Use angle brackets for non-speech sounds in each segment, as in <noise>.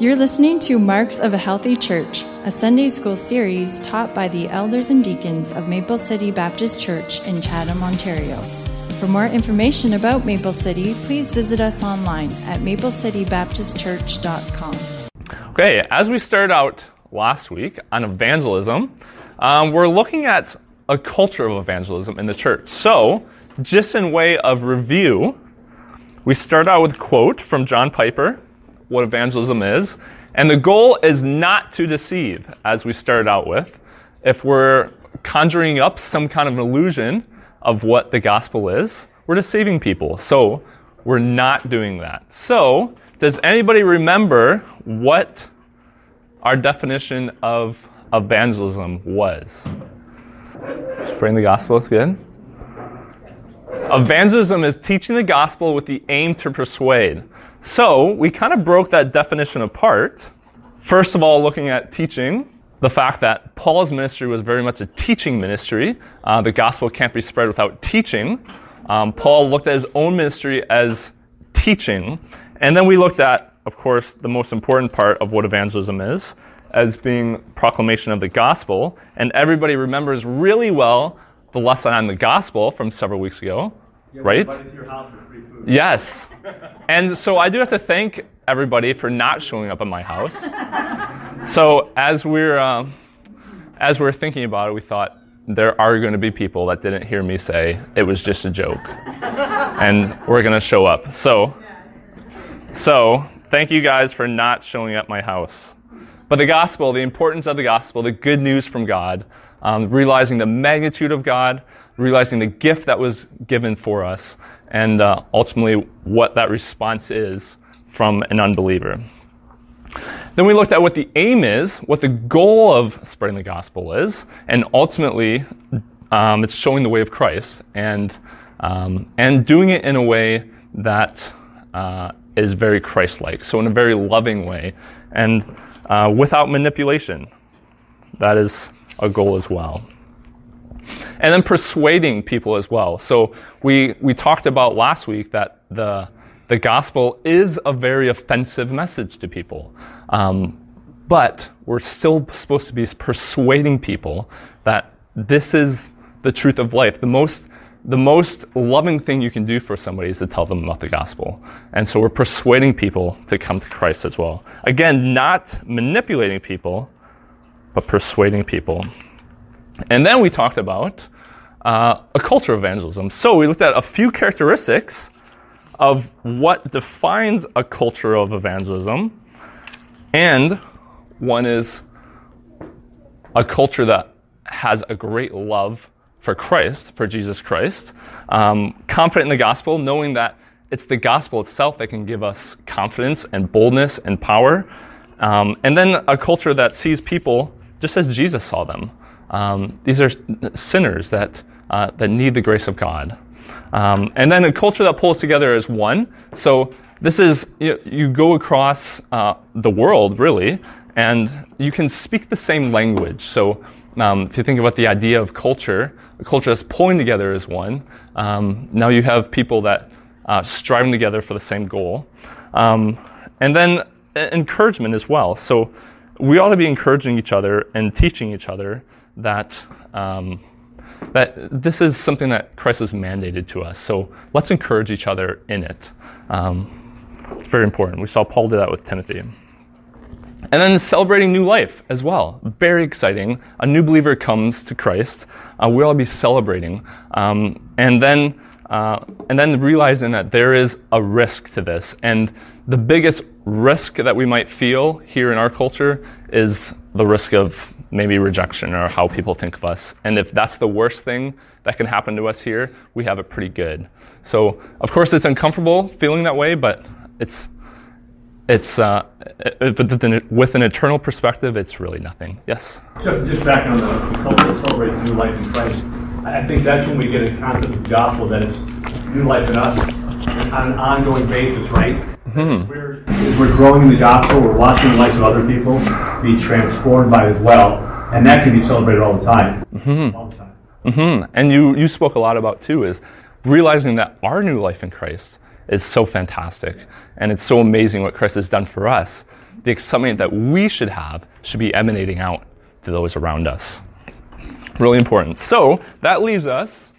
You're listening to Marks of a Healthy Church, a Sunday school series taught by the elders and deacons of Maple City Baptist Church in Chatham, Ontario. For more information about Maple City, please visit us online at maplecitybaptistchurch.com. Okay, as we started out last week on evangelism, um, we're looking at a culture of evangelism in the church. So, just in way of review, we start out with a quote from John Piper what evangelism is. And the goal is not to deceive, as we started out with. If we're conjuring up some kind of illusion of what the gospel is, we're deceiving people. So we're not doing that. So, does anybody remember what our definition of evangelism was? Spreading the gospel good. Evangelism is teaching the gospel with the aim to persuade. So we kind of broke that definition apart. First of all, looking at teaching, the fact that Paul's ministry was very much a teaching ministry. Uh, the gospel can't be spread without teaching. Um, Paul looked at his own ministry as teaching. And then we looked at, of course, the most important part of what evangelism is, as being proclamation of the gospel. And everybody remembers really well the lesson on the gospel from several weeks ago, yeah, right? Yes. <laughs> And so I do have to thank everybody for not showing up at my house. <laughs> so as we're um, as we're thinking about it, we thought there are going to be people that didn't hear me say it was just a joke, <laughs> and we're going to show up. So, so thank you guys for not showing up my house. But the gospel, the importance of the gospel, the good news from God, um, realizing the magnitude of God, realizing the gift that was given for us, and uh, ultimately what that response is from an unbeliever. Then we looked at what the aim is, what the goal of spreading the gospel is, and ultimately um, it's showing the way of Christ and, um, and doing it in a way that uh, is very Christ like, so in a very loving way and uh, without manipulation. That is a goal as well. And then persuading people as well. So we, we talked about last week that the, the gospel is a very offensive message to people. Um, but we're still supposed to be persuading people that this is the truth of life. The most, the most loving thing you can do for somebody is to tell them about the gospel. And so we're persuading people to come to Christ as well. Again, not manipulating people, but persuading people. And then we talked about uh, a culture of evangelism. So we looked at a few characteristics of what defines a culture of evangelism. And one is a culture that has a great love for Christ, for Jesus Christ, um, confident in the gospel, knowing that it's the gospel itself that can give us confidence and boldness and power. Um, and then a culture that sees people just as Jesus saw them. Um, these are sinners that, uh, that need the grace of God. Um, and then a culture that pulls together as one. So this is, you, you go across uh, the world, really, and you can speak the same language. So um, if you think about the idea of culture, a culture that's pulling together as one. Um, now you have people that uh, striving together for the same goal. Um, and then encouragement as well. So we ought to be encouraging each other and teaching each other that um, that this is something that Christ has mandated to us. So let's encourage each other in it. Um, it's very important. We saw Paul do that with Timothy. And then celebrating new life as well. Very exciting. A new believer comes to Christ. Uh, we all be celebrating. Um, and then uh, and then realizing that there is a risk to this. And the biggest risk that we might feel here in our culture is the risk of maybe rejection or how people think of us. And if that's the worst thing that can happen to us here, we have it pretty good. So, of course, it's uncomfortable feeling that way, but it's it's uh, but with an eternal perspective, it's really nothing. Yes. Just just back on the, culture that celebrates new life in Christ. I think that's when we get a concept of gospel that it's new life in us on an ongoing basis, right? Mm-hmm. We're, we're growing in the gospel, we're watching the lives of other people be transformed by it as well, and that can be celebrated all the time. Mm-hmm. All the time. Mm-hmm. And you, you spoke a lot about too is realizing that our new life in Christ is so fantastic, and it's so amazing what Christ has done for us. the excitement that we should have should be emanating out to those around us. Really important. So that leaves us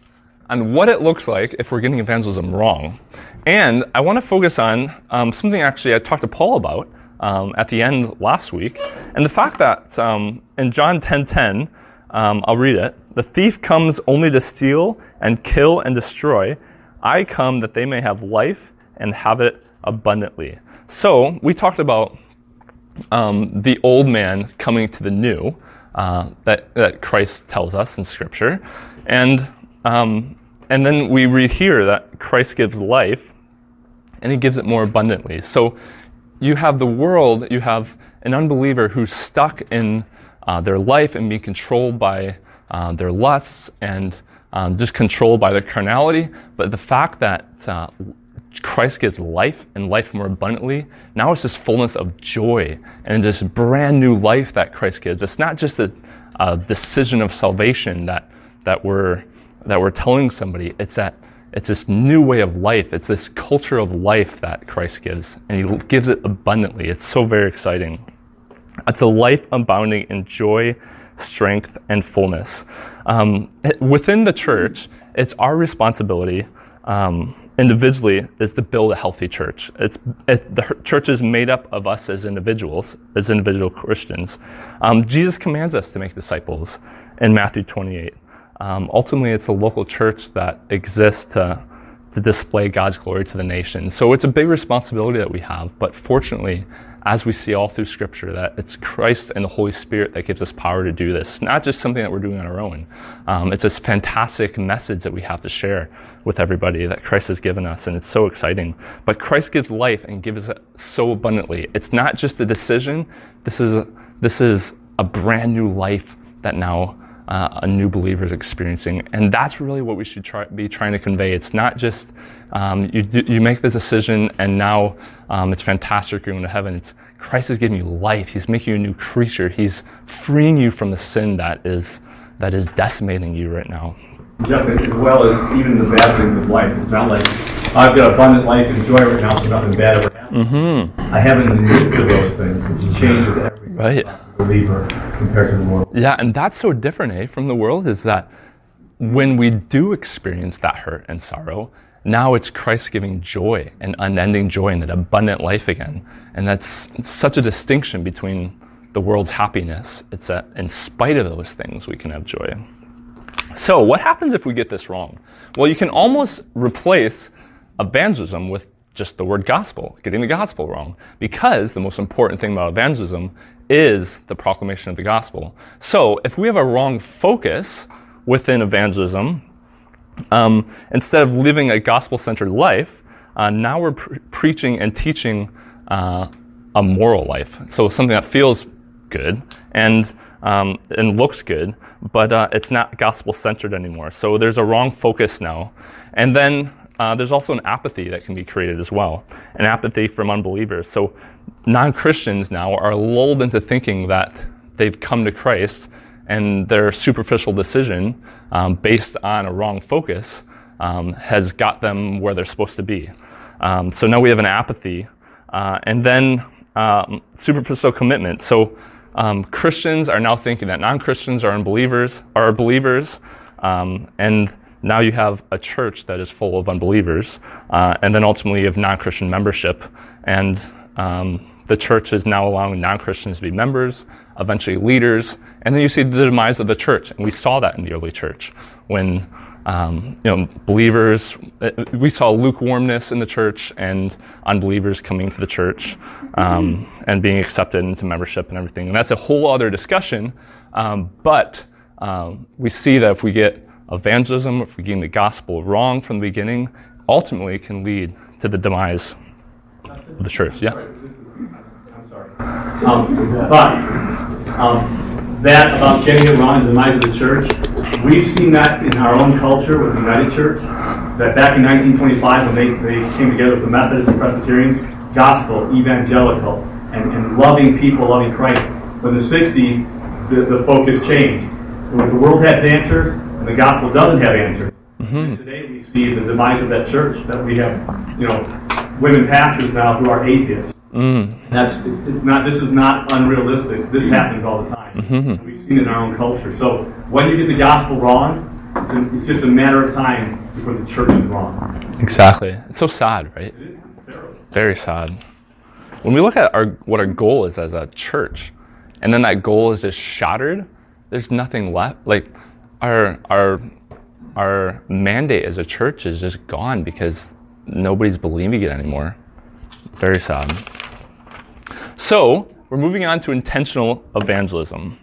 on what it looks like if we're getting evangelism wrong. And I want to focus on um, something actually I talked to Paul about um, at the end last week, and the fact that um, in John 10:10, 10, um, I'll read it. The thief comes only to steal and kill and destroy. I come that they may have life and have it abundantly. So we talked about um, the old man coming to the new uh, that, that Christ tells us in Scripture, and um, and then we read here that Christ gives life, and He gives it more abundantly. So you have the world, you have an unbeliever who's stuck in uh, their life and being controlled by uh, their lusts and um, just controlled by their carnality. But the fact that uh, Christ gives life and life more abundantly, now it's this fullness of joy and this brand new life that Christ gives. It's not just a, a decision of salvation that, that, we're, that we're telling somebody, it's that it's this new way of life. It's this culture of life that Christ gives, and He gives it abundantly. It's so very exciting. It's a life abounding in joy, strength, and fullness. Um, within the church, it's our responsibility um, individually is to build a healthy church. It's, it, the church is made up of us as individuals, as individual Christians. Um, Jesus commands us to make disciples in Matthew 28. Um, ultimately, it's a local church that exists to, to display God's glory to the nation. So it's a big responsibility that we have, but fortunately, as we see all through Scripture, that it's Christ and the Holy Spirit that gives us power to do this, not just something that we're doing on our own. Um, it's this fantastic message that we have to share with everybody that Christ has given us, and it's so exciting. But Christ gives life and gives it so abundantly. It's not just a decision. This is a, this is a brand new life that now uh, a new believer is experiencing. And that's really what we should try, be trying to convey. It's not just um, you, you make the decision and now um, it's fantastic, you're going to heaven. It's Christ is giving you life. He's making you a new creature. He's freeing you from the sin that is, that is decimating you right now. Just as well as even the bad things of life. It's not like I've got abundant life and joy right now, so nothing bad ever. Mm-hmm. I have in the midst of those things, which changes every right. believer compared to the world. Yeah, and that's so different, eh, from the world, is that when we do experience that hurt and sorrow, now it's Christ giving joy and unending joy and that abundant life again. And that's such a distinction between the world's happiness. It's that in spite of those things, we can have joy. So, what happens if we get this wrong? Well, you can almost replace evangelism with just the word gospel, getting the gospel wrong, because the most important thing about evangelism is the proclamation of the gospel. So, if we have a wrong focus within evangelism, um, instead of living a gospel centered life, uh, now we're pre- preaching and teaching uh, a moral life. So, something that feels good and, um, and looks good, but uh, it's not gospel centered anymore. So, there's a wrong focus now. And then uh, there's also an apathy that can be created as well, an apathy from unbelievers. So non Christians now are lulled into thinking that they've come to Christ and their superficial decision um, based on a wrong focus um, has got them where they're supposed to be. Um, so now we have an apathy. Uh, and then um, superficial commitment. So um, Christians are now thinking that non Christians are unbelievers, are believers, um, and now you have a church that is full of unbelievers, uh, and then ultimately have non Christian membership. And um, the church is now allowing non Christians to be members, eventually leaders, and then you see the demise of the church. And we saw that in the early church when um, you know, believers, uh, we saw lukewarmness in the church and unbelievers coming to the church um, and being accepted into membership and everything. And that's a whole other discussion. Um, but um, we see that if we get evangelism, if we get the gospel wrong from the beginning, ultimately can lead to the demise of the church. Yeah. I'm sorry. Um, but um, that about getting it wrong, the demise of the church, we've seen that in our own culture with the United Church. That back in 1925, when they, they came together with the Methodists and Presbyterians, gospel, evangelical, and, and loving people, loving Christ. But in the 60s, the, the focus changed. If the world has answers, and the gospel doesn't have answers. Mm-hmm. Today we see the demise of that church, that we have, you know, women pastors now who are atheists. Mm. That's it's, it's, not. This is not unrealistic. This happens all the time. Mm-hmm. We've seen it in our own culture. So when you get the gospel wrong, it's, a, it's, just a matter of time before the church is wrong. Exactly. It's so sad, right? It is. It's terrible. Very sad. When we look at our what our goal is as a church, and then that goal is just shattered, there's nothing left. Like our our our mandate as a church is just gone because nobody's believing it anymore. Very sad. So, we're moving on to intentional evangelism.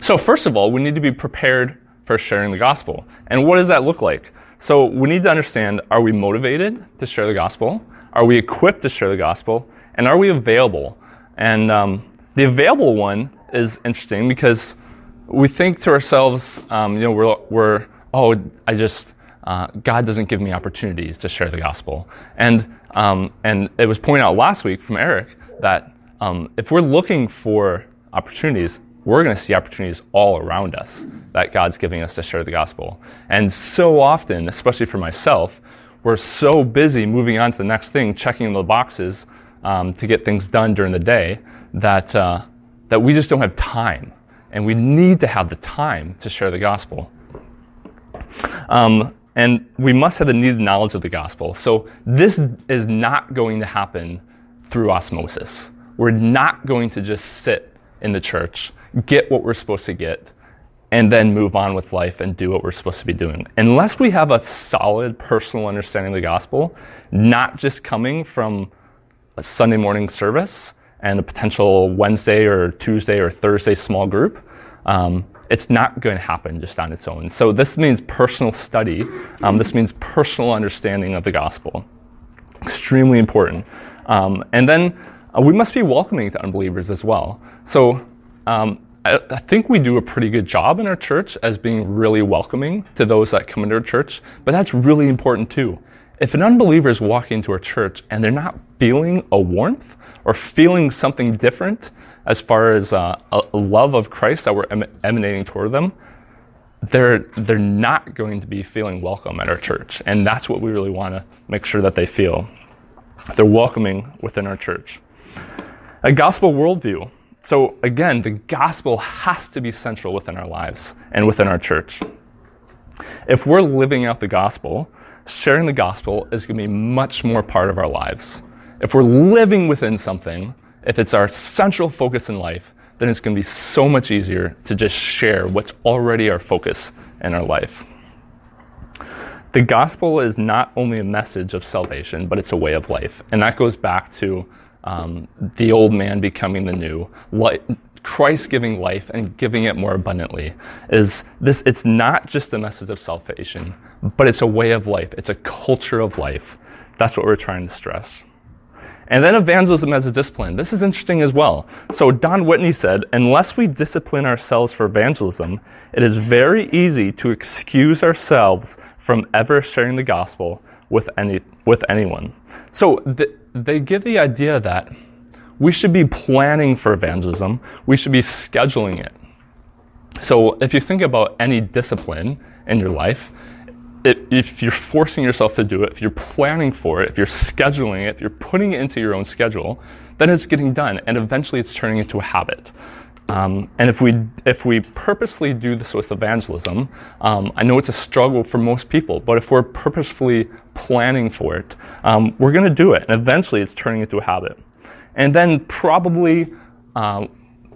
So, first of all, we need to be prepared for sharing the gospel. And what does that look like? So, we need to understand are we motivated to share the gospel? Are we equipped to share the gospel? And are we available? And um, the available one is interesting because we think to ourselves, um, you know, we're, we're oh, I just, uh, God doesn't give me opportunities to share the gospel. And, um, and it was pointed out last week from Eric that um, if we're looking for opportunities, we're going to see opportunities all around us that God's giving us to share the gospel. And so often, especially for myself, we're so busy moving on to the next thing, checking the boxes um, to get things done during the day, that, uh, that we just don't have time. And we need to have the time to share the gospel. Um, and we must have the needed knowledge of the gospel. So this is not going to happen through osmosis. We're not going to just sit in the church, get what we're supposed to get, and then move on with life and do what we're supposed to be doing. Unless we have a solid personal understanding of the gospel, not just coming from a Sunday morning service and a potential Wednesday or Tuesday or Thursday small group, um, it's not going to happen just on its own. So this means personal study. Um, this means personal understanding of the gospel. Extremely important. Um, and then uh, we must be welcoming to unbelievers as well. So um, I, I, think we do a pretty good job in our church as being really welcoming to those that come into our church, but that's really important too. If an unbeliever is walking into our church and they're not feeling a warmth or feeling something different, as far as uh, a love of Christ that we're em- emanating toward them, they're they're not going to be feeling welcome at our church, and that's what we really want to make sure that they feel. They're welcoming within our church. A gospel worldview. So again, the gospel has to be central within our lives and within our church. If we're living out the gospel, sharing the gospel is going to be much more part of our lives. If we're living within something, if it's our central focus in life, then it's going to be so much easier to just share what's already our focus in our life. The gospel is not only a message of salvation, but it's a way of life. And that goes back to um, the old man becoming the new. Christ giving life and giving it more abundantly is this it's not just a message of salvation, but it's a way of life. It's a culture of life. That's what we're trying to stress. And then evangelism as a discipline. This is interesting as well. So Don Whitney said, unless we discipline ourselves for evangelism, it is very easy to excuse ourselves from ever sharing the gospel with any with anyone. So th- they give the idea that we should be planning for evangelism. We should be scheduling it. So if you think about any discipline in your life, it, if you're forcing yourself to do it, if you're planning for it, if you're scheduling it, if you're putting it into your own schedule, then it's getting done, and eventually it's turning into a habit. Um, and if we if we purposely do this with evangelism, um, I know it's a struggle for most people, but if we're purposefully planning for it, um, we're going to do it, and eventually it's turning into a habit. And then probably uh,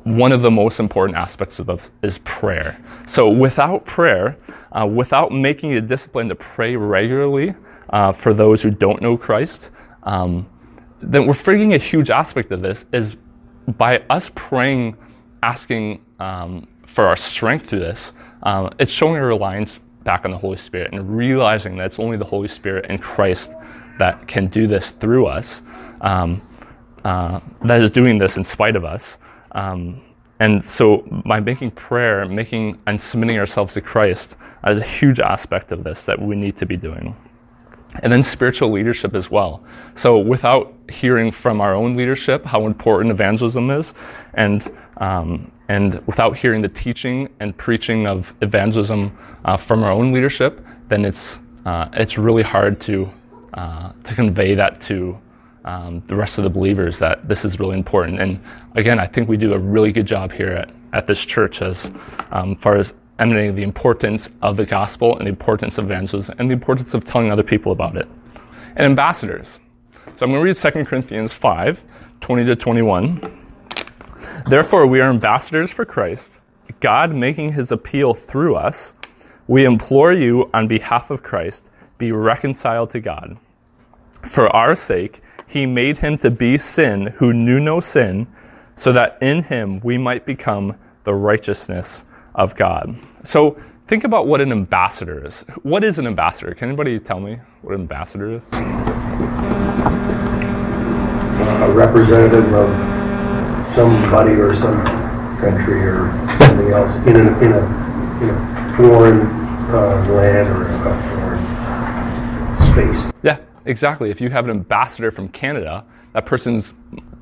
one of the most important aspects of this is prayer. So without prayer, uh, without making it a discipline to pray regularly uh, for those who don't know Christ, um, then we're forgetting a huge aspect of this is by us praying, asking um, for our strength through this, um, it's showing a reliance back on the Holy Spirit and realizing that it's only the Holy Spirit and Christ that can do this through us, um, uh, that is doing this in spite of us. Um, and so by making prayer, making and submitting ourselves to Christ is a huge aspect of this that we need to be doing. And then spiritual leadership as well. So without hearing from our own leadership how important evangelism is, and um, and without hearing the teaching and preaching of evangelism uh, from our own leadership, then it's uh, it's really hard to uh, to convey that to um, the rest of the believers that this is really important. And again, I think we do a really good job here at, at this church as um, far as emanating the importance of the gospel and the importance of evangelism and the importance of telling other people about it. And ambassadors. So I'm going to read 2 Corinthians 5 20 to 21. Therefore, we are ambassadors for Christ, God making his appeal through us. We implore you on behalf of Christ, be reconciled to God. For our sake, he made him to be sin who knew no sin, so that in him we might become the righteousness of God. So think about what an ambassador is. What is an ambassador? Can anybody tell me what an ambassador is? A representative of somebody or some country or something else in a, in a, in a foreign uh, land or a foreign space. Yeah, exactly. If you have an ambassador from Canada, that person's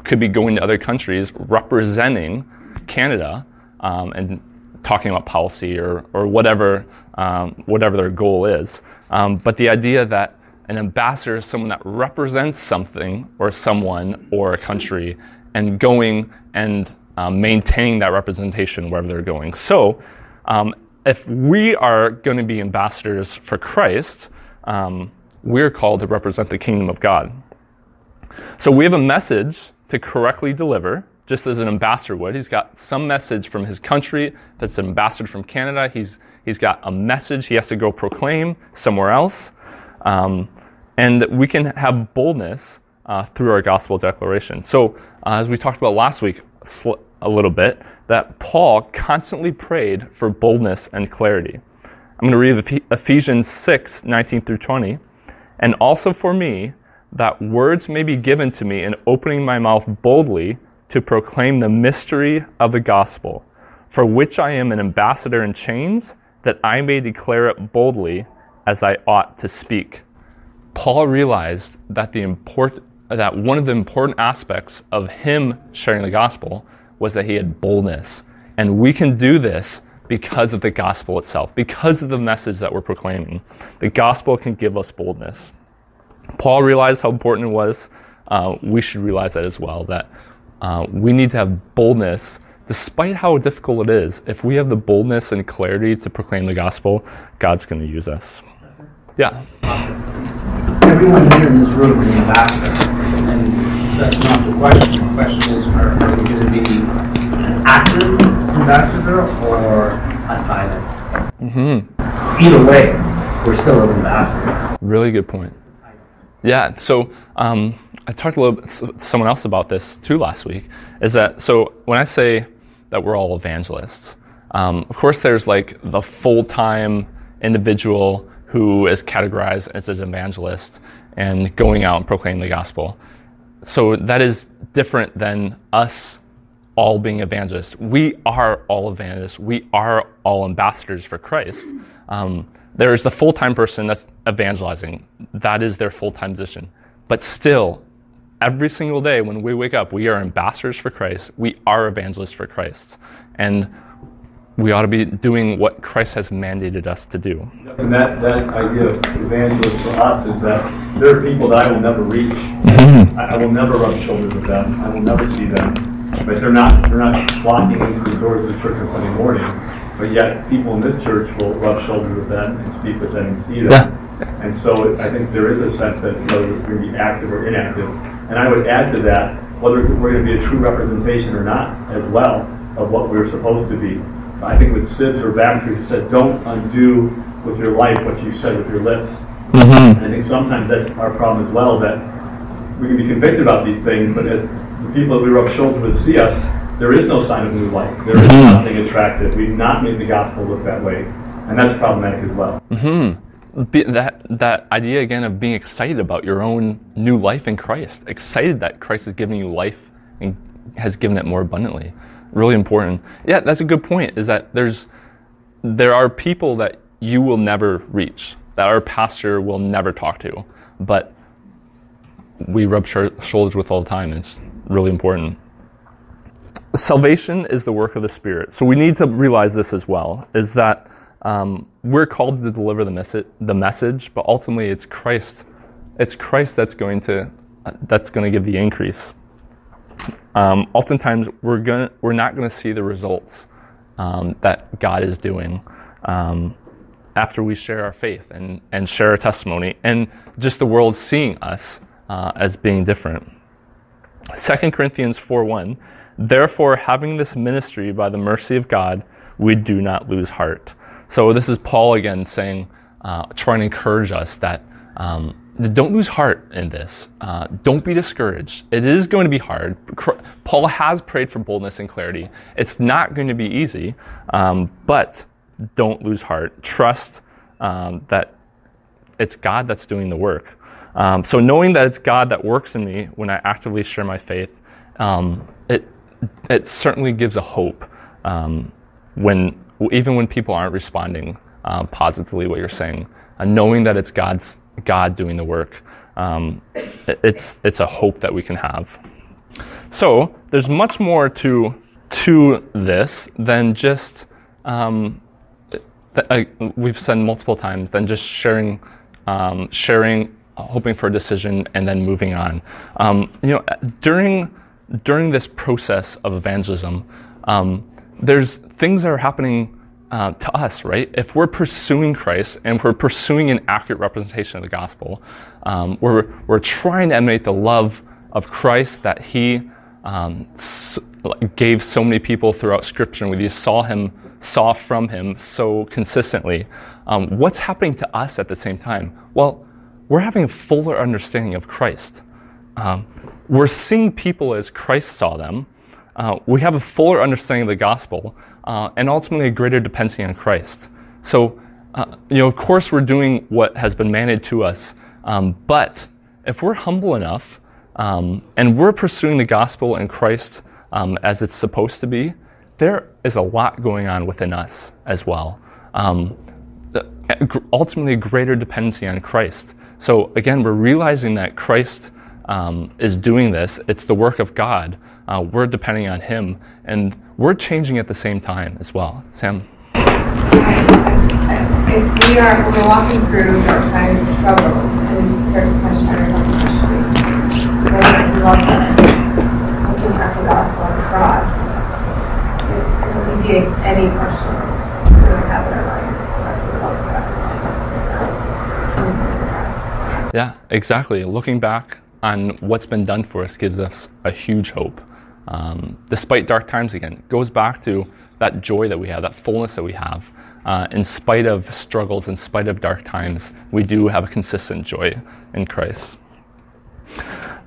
could be going to other countries representing Canada um, and talking about policy or, or whatever, um, whatever their goal is. Um, but the idea that an ambassador is someone that represents something or someone or a country and going and um, maintaining that representation wherever they're going. So, um, if we are going to be ambassadors for Christ, um, we're called to represent the kingdom of God. So, we have a message to correctly deliver just as an ambassador would. He's got some message from his country that's an ambassador from Canada. He's, he's got a message he has to go proclaim somewhere else. Um, and we can have boldness uh, through our gospel declaration. So, uh, as we talked about last week sl- a little bit, that Paul constantly prayed for boldness and clarity. I'm going to read Ephesians 6 19 through 20. And also for me, that words may be given to me in opening my mouth boldly to proclaim the mystery of the gospel, for which I am an ambassador in chains, that I may declare it boldly as I ought to speak. Paul realized that the import, that one of the important aspects of him sharing the gospel was that he had boldness. And we can do this because of the gospel itself, because of the message that we're proclaiming. The gospel can give us boldness. Paul realized how important it was. Uh, we should realize that as well, that uh, we need to have boldness, despite how difficult it is. If we have the boldness and clarity to proclaim the gospel, God's going to use us. Yeah. Everyone here in this room is an ambassador, and that's not the question. The question is, are, are we going to be an active ambassador or a silent? Mm-hmm. Either way, we're still an ambassador. Really good point. Yeah. So um, I talked a little bit to someone else about this too last week. Is that so? When I say that we're all evangelists, um, of course, there's like the full time individual who is categorized as an evangelist and going out and proclaiming the gospel. So that is different than us all being evangelists. We are all evangelists. We are all ambassadors for Christ. Um, there is the full time person that's evangelizing, that is their full time position. But still, every single day when we wake up, we are ambassadors for Christ. We are evangelists for Christ. And we ought to be doing what Christ has mandated us to do. And that, that idea of evangelism for us is that there are people that I will never reach. Mm-hmm. I, I, will never rub shoulders with them. I will never see them. But they're not they're not walking into the doors of the church on Sunday morning. But yet people in this church will rub shoulders with them and speak with them and see them. Yeah. And so I think there is a sense that whether we're going to be active or inactive. And I would add to that whether we're going to be a true representation or not as well of what we're supposed to be. I think with Sibbes or Baxter, he said, don't undo with your life what you said with your lips. Mm-hmm. And I think sometimes that's our problem as well, that we can be convicted about these things, but as people that we rub shoulders with see us, there is no sign of new life. There is mm-hmm. nothing attractive. We've not made the gospel look that way. And that's problematic as well. Mm-hmm be, that that idea again of being excited about your own new life in Christ, excited that Christ has given you life and has given it more abundantly. Really important. Yeah, that's a good point. Is that there's there are people that you will never reach, that our pastor will never talk to, but we rub sh- shoulders with all the time. It's really important. Salvation is the work of the Spirit. So we need to realize this as well. Is that um, we're called to deliver the, mes- the message, but ultimately it's Christ. It's Christ that's going to that's going to give the increase. Um, oftentimes, we're gonna, we're not going to see the results um, that God is doing um, after we share our faith and, and share our testimony, and just the world seeing us uh, as being different. 2 Corinthians 4 1 Therefore, having this ministry by the mercy of God, we do not lose heart. So, this is Paul again saying, uh, trying to encourage us that um, don't lose heart in this. Uh, don't be discouraged. It is going to be hard. Paul has prayed for boldness and clarity. It's not going to be easy, um, but don't lose heart. Trust um, that it's God that's doing the work. Um, so knowing that it's God that works in me when I actively share my faith, um, it it certainly gives a hope um, when even when people aren't responding uh, positively what you're saying. Uh, knowing that it's God's God doing the work, um, it, it's it's a hope that we can have. So there's much more to to this than just um, th- uh, we've said multiple times than just sharing sharing hoping for a decision and then moving on. Um, you know, during during this process of evangelism, um, there's things that are happening uh, to us, right? If we're pursuing Christ and we're pursuing an accurate representation of the gospel, um, we're we're trying to emanate the love of Christ that He um, gave so many people throughout Scripture, and we saw Him saw from Him so consistently. Um, what's happening to us at the same time? Well, we're having a fuller understanding of Christ. Um, we're seeing people as Christ saw them. Uh, we have a fuller understanding of the gospel, uh, and ultimately a greater dependency on Christ. So, uh, you know, of course, we're doing what has been mandated to us, um, but if we're humble enough um, and we're pursuing the gospel and Christ um, as it's supposed to be, there is a lot going on within us as well. Um, ultimately, a greater dependency on Christ. So again, we're realizing that Christ um, is doing this. It's the work of God. Uh, we're depending on Him, and we're changing at the same time as well. Sam. We are we're walking through times and struggles, and to question ourselves, whether He loves us, looking at the gospel on the cross, it alleviates any question that we have in our minds about His love for us. Yeah, exactly. Looking back on what's been done for us gives us a huge hope. Um, despite dark times again, it goes back to that joy that we have, that fullness that we have. Uh, in spite of struggles, in spite of dark times, we do have a consistent joy in Christ.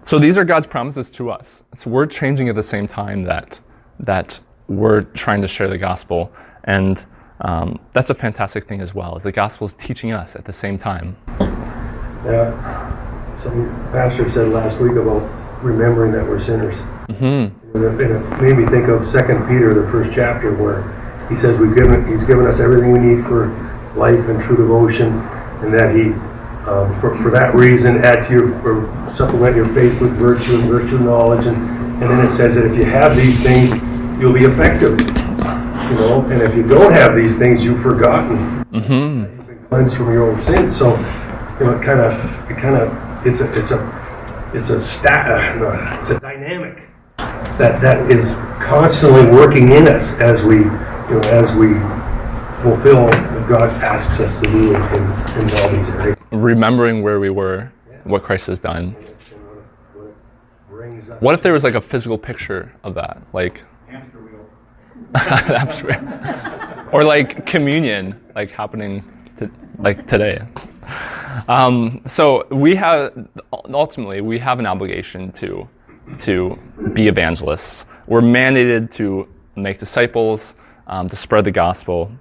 So these are God's promises to us. So we're changing at the same time that that we're trying to share the gospel, and um, that's a fantastic thing as well. As the gospel is teaching us at the same time. Yeah some pastor said last week about remembering that we're sinners. Mm-hmm. And it made me think of Second Peter, the first chapter, where he says we've given he's given us everything we need for life and true devotion, and that he um, for, for that reason add to your or supplement your faith with virtue and virtue knowledge, and, and then it says that if you have these things, you'll be effective. You know, and if you don't have these things, you've forgotten. Mm-hmm. You've been cleansed from your own sins. So, you know, it kind of it kind of it's a it's a it's a stat uh, it's a dynamic that that is constantly working in us as we you know as we fulfill what God asks us to do in, in all these areas. Remembering where we were, what Christ has done. What if there was like a physical picture of that, like hamster wheel, <laughs> or like communion, like happening to, like today. Um, so we have ultimately we have an obligation to to be evangelists. We're mandated to make disciples, um, to spread the gospel.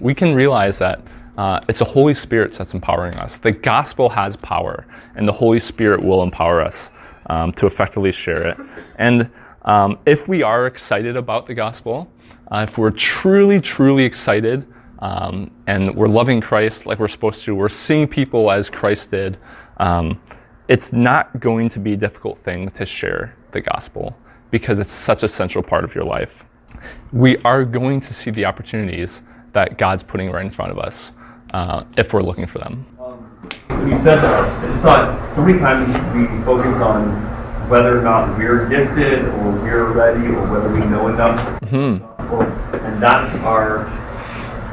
We can realize that uh, it's the Holy Spirit that's empowering us. The gospel has power, and the Holy Spirit will empower us um, to effectively share it. And um, if we are excited about the gospel, uh, if we're truly, truly excited um, and we're loving Christ like we're supposed to, we're seeing people as Christ did, um, it's not going to be a difficult thing to share the gospel because it's such a central part of your life. We are going to see the opportunities that God's putting right in front of us uh, if we're looking for them. Um, you said that, I just thought so many times we focus on whether or not we're gifted or we're ready or whether we know enough. Mm-hmm. And that's our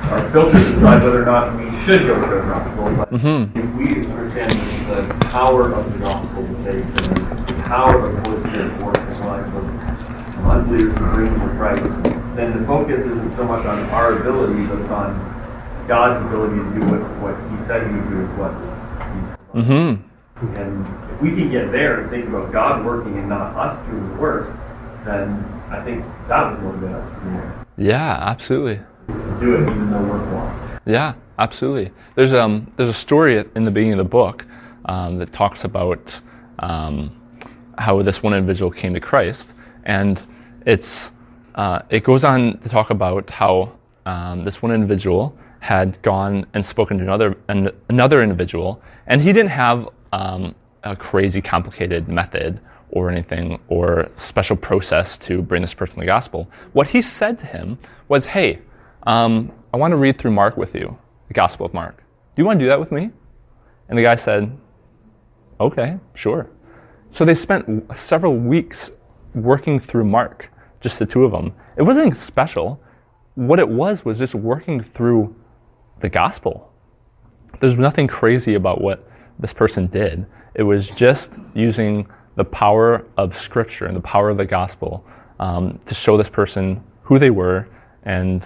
our filters decide whether or not we should go to the gospel. But Mhm. if we understand the power of the gospel to save sinners, the power of the Holy Spirit to work in the lives of unbelievers to bring to Christ, then the focus isn't so much on our ability, but it's on God's ability to do what, what He said He would do with what He Mm-hmm. and if we can get there and think about God working and not us doing the work, then I think that would motivate us more Yeah, absolutely. Do it even though we're flawed. Yeah, absolutely. There's um there's a story in the beginning of the book um, that talks about um, how this one individual came to Christ, and it's uh, it goes on to talk about how um, this one individual had gone and spoken to another an, another individual, and he didn't have um, a crazy complicated method or anything or special process to bring this person the gospel. What he said to him was, "Hey, um, I want to read through Mark with you, the Gospel of Mark. Do you want to do that with me?" And the guy said, "Okay, sure." So they spent several weeks working through Mark, just the two of them. It wasn't special. What it was was just working through the gospel. There's nothing crazy about what this person did. It was just using the power of Scripture and the power of the gospel um, to show this person who they were and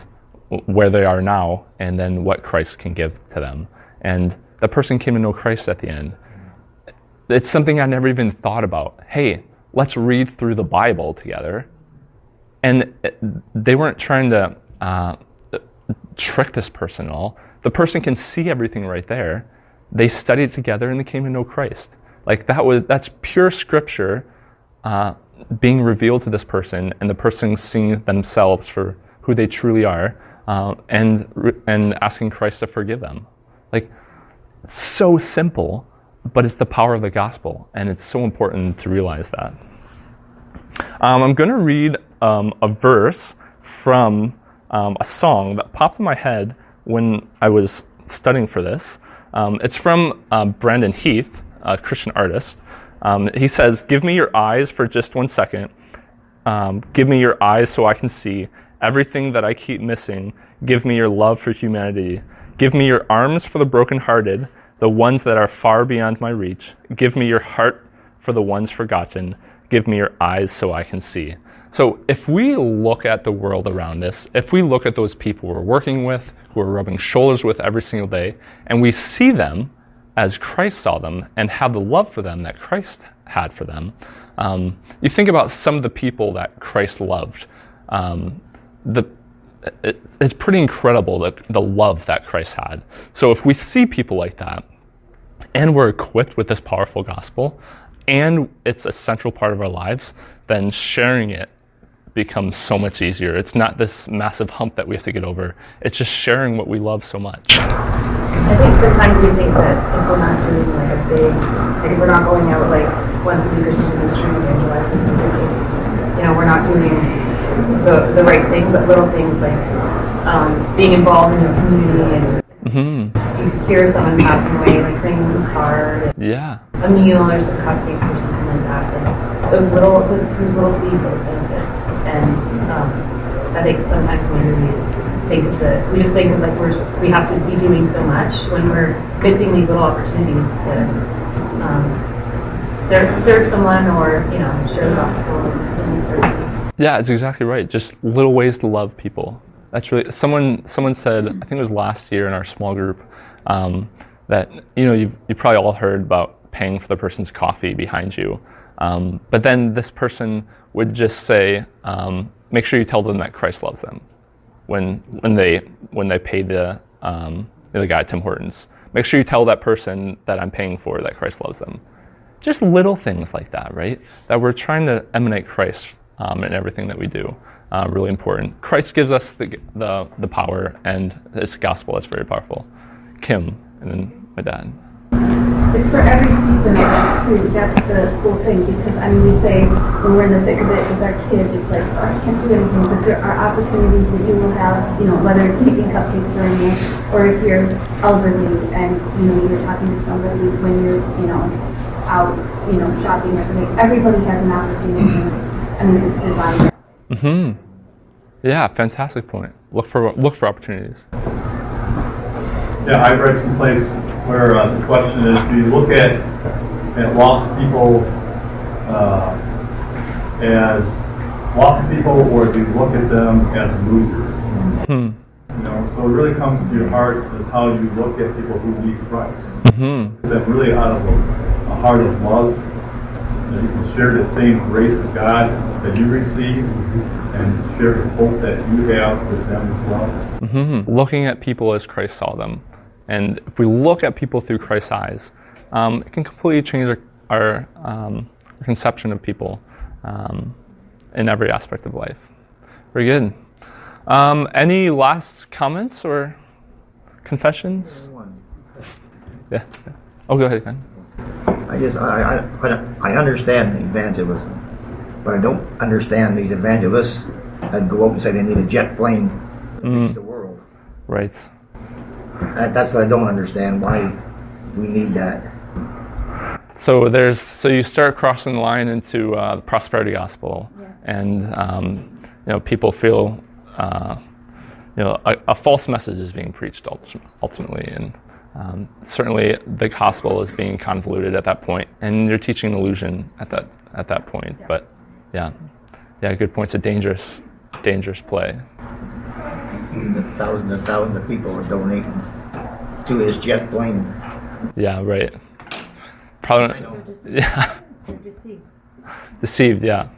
where they are now, and then what Christ can give to them. And that person came to know Christ at the end it's something I never even thought about. Hey, let's read through the Bible together. And they weren't trying to uh, trick this person at all. The person can see everything right there. They studied together and they came to know Christ. Like that was that's pure Scripture uh, being revealed to this person, and the person seeing themselves for who they truly are, uh, and and asking Christ to forgive them. Like so simple, but it's the power of the gospel, and it's so important to realize that. Um, I'm going to read um, a verse from um, a song that popped in my head when I was studying for this. Um, it's from uh, Brandon Heath, a Christian artist. Um, he says, Give me your eyes for just one second. Um, give me your eyes so I can see everything that I keep missing. Give me your love for humanity. Give me your arms for the brokenhearted, the ones that are far beyond my reach. Give me your heart for the ones forgotten. Give me your eyes so I can see. So, if we look at the world around us, if we look at those people we're working with, who we're rubbing shoulders with every single day, and we see them as Christ saw them and have the love for them that Christ had for them, um, you think about some of the people that Christ loved. Um, the it, it's pretty incredible the, the love that Christ had. So if we see people like that, and we're equipped with this powerful gospel, and it's a central part of our lives, then sharing it becomes so much easier. It's not this massive hump that we have to get over. It's just sharing what we love so much. I think sometimes we think that if we're not doing like a big, like if we're not going out like once a week or something in the street evangelizing, you know, we're not doing the, the right thing, but little things like um, being involved in your community and hmm you hear someone passing away, like bringing them a card, Yeah. a meal or some cupcakes or something like that. And those little, those, those little seeds are planted. And um, I think sometimes maybe we think of the, we just think of like we're, we have to be doing so much when we're missing these little opportunities to um, serve, serve someone or, you know, share the gospel sort of things. Yeah, it's exactly right. Just little ways to love people. That's really someone. Someone said, I think it was last year in our small group, um, that you know you've you probably all heard about paying for the person's coffee behind you, um, but then this person would just say, um, make sure you tell them that Christ loves them when when they when they pay the um, the guy at Tim Hortons. Make sure you tell that person that I'm paying for that Christ loves them. Just little things like that, right? That we're trying to emanate Christ um, in everything that we do. Uh, really important. Christ gives us the, the the power and His gospel. That's very powerful. Kim, and then my dad. It's for every season too. That's the cool thing because I mean, we say when we're in the thick of it with our kids, it's like, oh, I can't do anything, but there are opportunities that you will have. You know, whether it's making cupcakes or anything, or if you're elderly and you know you're talking to somebody when you're you know out you know shopping or something. Everybody has an opportunity. I mean, it's designed. Hmm. Yeah, fantastic point. Look for look for opportunities. Yeah, I've read some place where uh, the question is, do you look at, at lots of people uh, as lots of people, or do you look at them as losers? Hmm. You know, so it really comes to your heart is how you look at people who need Christ. Hmm. That really out of a, a heart of love, that you can share the same grace of God that you receive, and share His hope that you have with them as well. hmm Looking at people as Christ saw them, and if we look at people through Christ's eyes, um, it can completely change our, our, um, conception of people um, in every aspect of life. Very good. Um, any last comments or confessions? Yeah. Oh, go ahead, Ken. I just, I, I, I- I understand evangelism, but I don't understand these evangelists that go out and say they need a jet plane to reach the world. Right. That, that's what I don't understand, why we need that. So there's so you start crossing the line into uh, the prosperity gospel, and um, you know people feel uh, you know a, a false message is being preached ultimately, and um, certainly the gospel is being convoluted at that point, and you're teaching an illusion at that at that point. But yeah, yeah, good point. It's a dangerous dangerous play. Thousands and thousands of people are donating to his jet plane. Yeah, right. Probably. <laughs> Yeah, They're deceived. deceived. Yeah.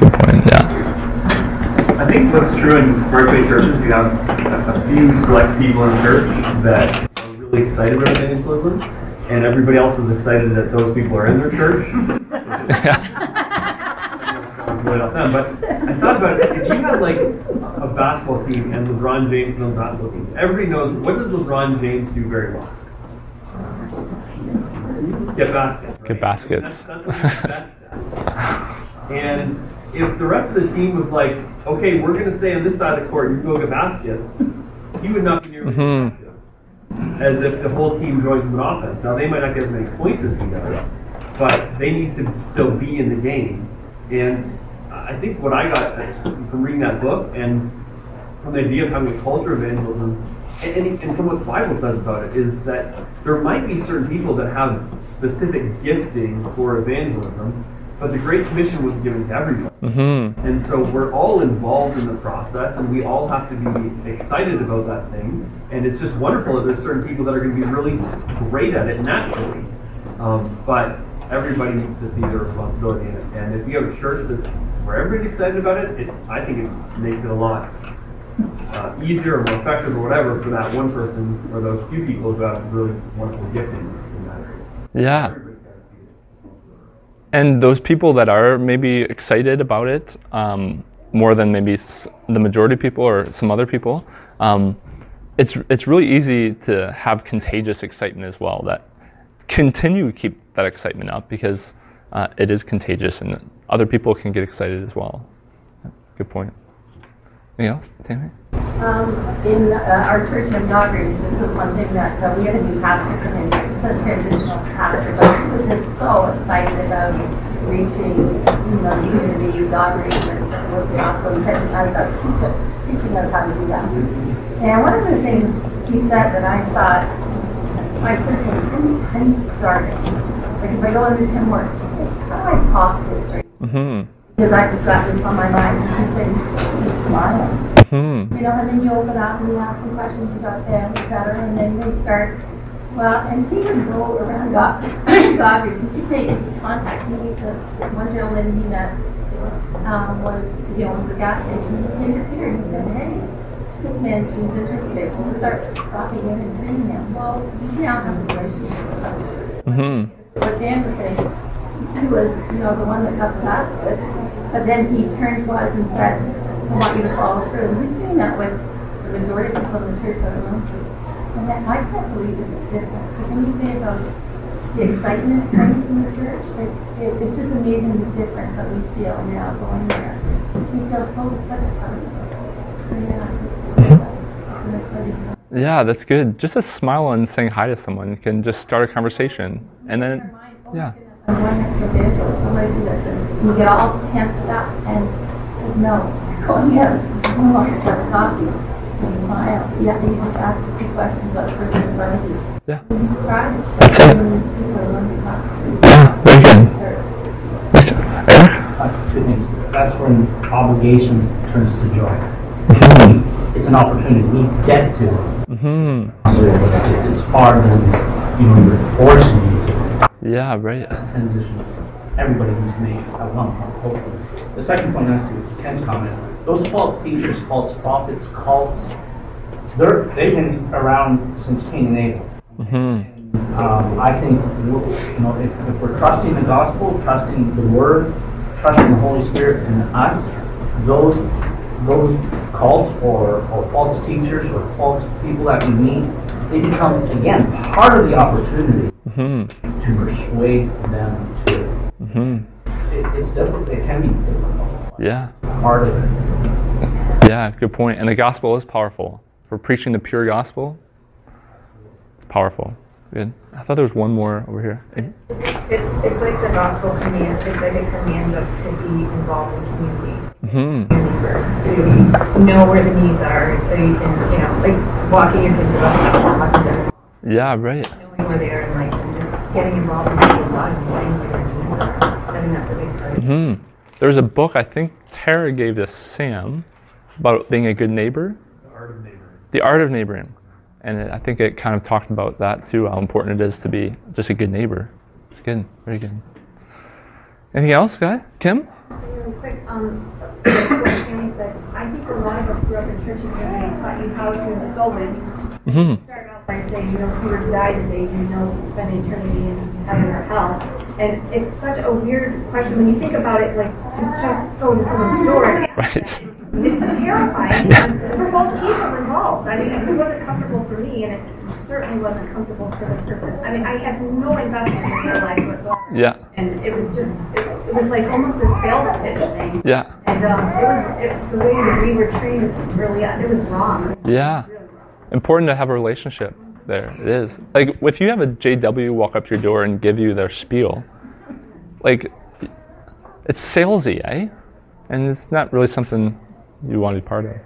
Good point. Yeah. I think what's true in Berkeley churches, you have a a few select people in church that are really excited about evangelism, and everybody else is excited that those people are in their church. It's really off them, But I thought about it, if you had like a basketball team and LeBron James knows basketball teams, everybody knows, what does LeBron James do very well? Get baskets. Get baskets. That's, that's what he's best at. And if the rest of the team was like, okay, we're going to stay on this side of the court, you go get baskets, he would not be nearly as Mhm. effective as if the whole team joins in offense. Now, they might not get as many points as he does, but they need to still be in the game. And I think what I got from reading that book and from the idea of having a culture of evangelism, and, and from what the Bible says about it, is that there might be certain people that have specific gifting for evangelism, but the Great Commission was given to everybody. Mm-hmm. And so we're all involved in the process, and we all have to be excited about that thing. And it's just wonderful that there's certain people that are going to be really great at it naturally. Um, but everybody needs to see their responsibility in it. And if you have a church that's where everybody's excited about it, it I think it makes it a lot uh, easier or more effective or whatever for that one person or those few people who have really wonderful giftings in that area. Yeah. Everybody's got to see it. And those people that are maybe excited about it um, more than maybe the majority of people or some other people, um, it's it's really easy to have contagious excitement as well. That continue to keep that excitement up because uh, it is contagious and other people can get excited as well. Good point. Anything else, Tammy? Um, in uh, our church in Dockers, this is one thing that uh, we had a new pastor come in, just a transitional pastor, but he was just so excited about reaching, you know, the community of Dockers and with the gospel and setting us up, teach, teaching us how to do that. And one of the things he said that I thought, I said to him, can you, start it? Like if I go into Tim Hortons, how do I talk history? Mm-hmm. Because I have got this on my mind, and he said, he's Mm-hmm. You know, and then you open up and you ask some questions about them, et cetera, and then they start, well, and he would go around Go- <coughs> Goddard, he could take contacts, he, the one gentleman he met, um, was, know, was a gas station, he came to Peter and he said, hey, this man seems interested, we'll start stopping in and seeing him. Well, you now have a relationship with him. Mm-hmm. What Dan was saying, he was, you know, the one that got the baskets, but then he turned to us and said, want you to follow through. And he's doing that with the majority of people in the church that are known to. And that, I can't believe in the difference. So can you say about the excitement brings in the church. It's, it, it's just amazing the difference that we feel now going there. We feel so such a part of it. So yeah, it's an exciting time. Yeah, that's good. Just a smile and saying hi to someone can just start a conversation. And then, yeah. Oh I'm going to evangelist. I'm going to do this. And you get all tensed up and said, no, go ahead. You want to have coffee. Just smile. Yeah, you just ask a few questions about the person in front of you. Yeah. You describe it. That's it. And people are learning to talk to you. Yeah, very good. That's it. Uh, Two things. That's when obligation turns to joy. Mm-hmm. It's an opportunity. We get to. hmm So it- It's far than, you know, you're forcing you to. Yeah, right. That's a transition everybody needs to make at one point, hopefully. The second point as to Ken's comment, those false teachers, false prophets, cults, they're, they've been around since Cain and Abel. hmm Um, I think, you know, if, if we're trusting the gospel, trusting the word, trusting the Holy Spirit in us, those, those cults or, or false teachers or false people that we meet, they become, again, part of the opportunity hmm to persuade them to. hmm It, it's difficult, it can be difficult, Yeah. part of it. Yeah, good point. And the gospel is powerful. For preaching the pure gospel, it's powerful. Good. I thought there was one more over here. It, it's like the gospel command, it's like it commands us to be involved in community. hmm to know where the needs are, so you can, you know, like walking your kids to the bus stop or walking them, Yeah, right. knowing where they are in life, and just getting involved in people's lives and knowing where their needs are. I think that's a big part. hmm There's a book I think Tara gave to Sam about being a good neighbor. The art of neighboring. The art of neighboring. And it, I think it kind of talked about that too, how important it is to be just a good neighbor. It's good. Very good. Anything else, guy? Kim? Really quick, um, <coughs> what Tammy said, I think a lot of us grew up in churches where they taught you how to soul win. hmm Start by saying, you know, if you were to die today, you know, spend eternity in heaven or hell. And it's such a weird question when you think about it, like to just go to someone's door and Right. It's terrifying <laughs> for both people involved. I mean, it wasn't comfortable for me, and it certainly wasn't comfortable for the person. I mean, I had no investment in their life whatsoever. Yeah. And it was just, it, it was like almost a sales pitch thing. Yeah. And um, it was it, the way that we were trained. Really, it was wrong. Yeah. Really. Important to have a relationship there. It is. Like, if you have a JW walk up to your door and give you their spiel, like, it's salesy, eh? And it's not really something you want to be part of.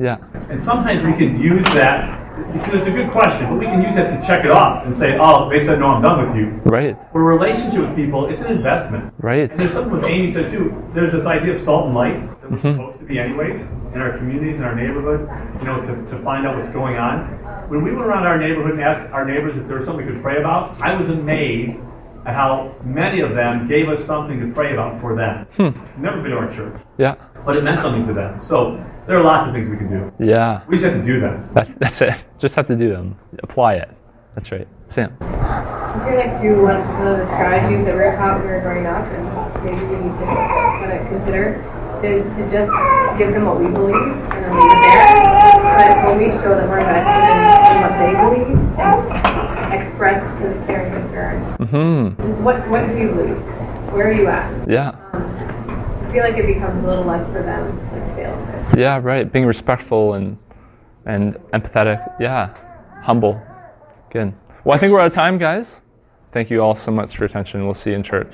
Yeah. And sometimes we can use that, because it's a good question, but we can use that to check it off and say, oh, they said, no, I'm done with you. Right. For a relationship with people, it's an investment. Right. And there's something what Amy said too. There's this idea of salt and light that we're Mhm. supposed to be anyways in our communities, in our neighborhood, you know, to, to find out what's going on. When we went around our neighborhood and asked our neighbors if there was something we could pray about, I was amazed at how many of them gave us something to pray about for them. Hmm. Never been to our church, Yeah. but it meant something to them. So there are lots of things we can do. Yeah. We just have to do them. That's, that's it. Just have to do them. Apply it. That's right. Sam. I feel like too, one, one of the strategies that we were taught when we were growing up, and maybe we need to kind of consider, is to just give them what we believe and then leave it there. But when we show that we're invested in, in what they believe and express kind of care and concern, hmm just what what do you believe? Where are you at? Yeah. Um, I feel like it becomes a little less for them like a sales. Yeah, right. Being respectful and and empathetic. Yeah. Humble. Good. Well, I think we're out of time, guys. Thank you all so much for your attention. We'll see you in church.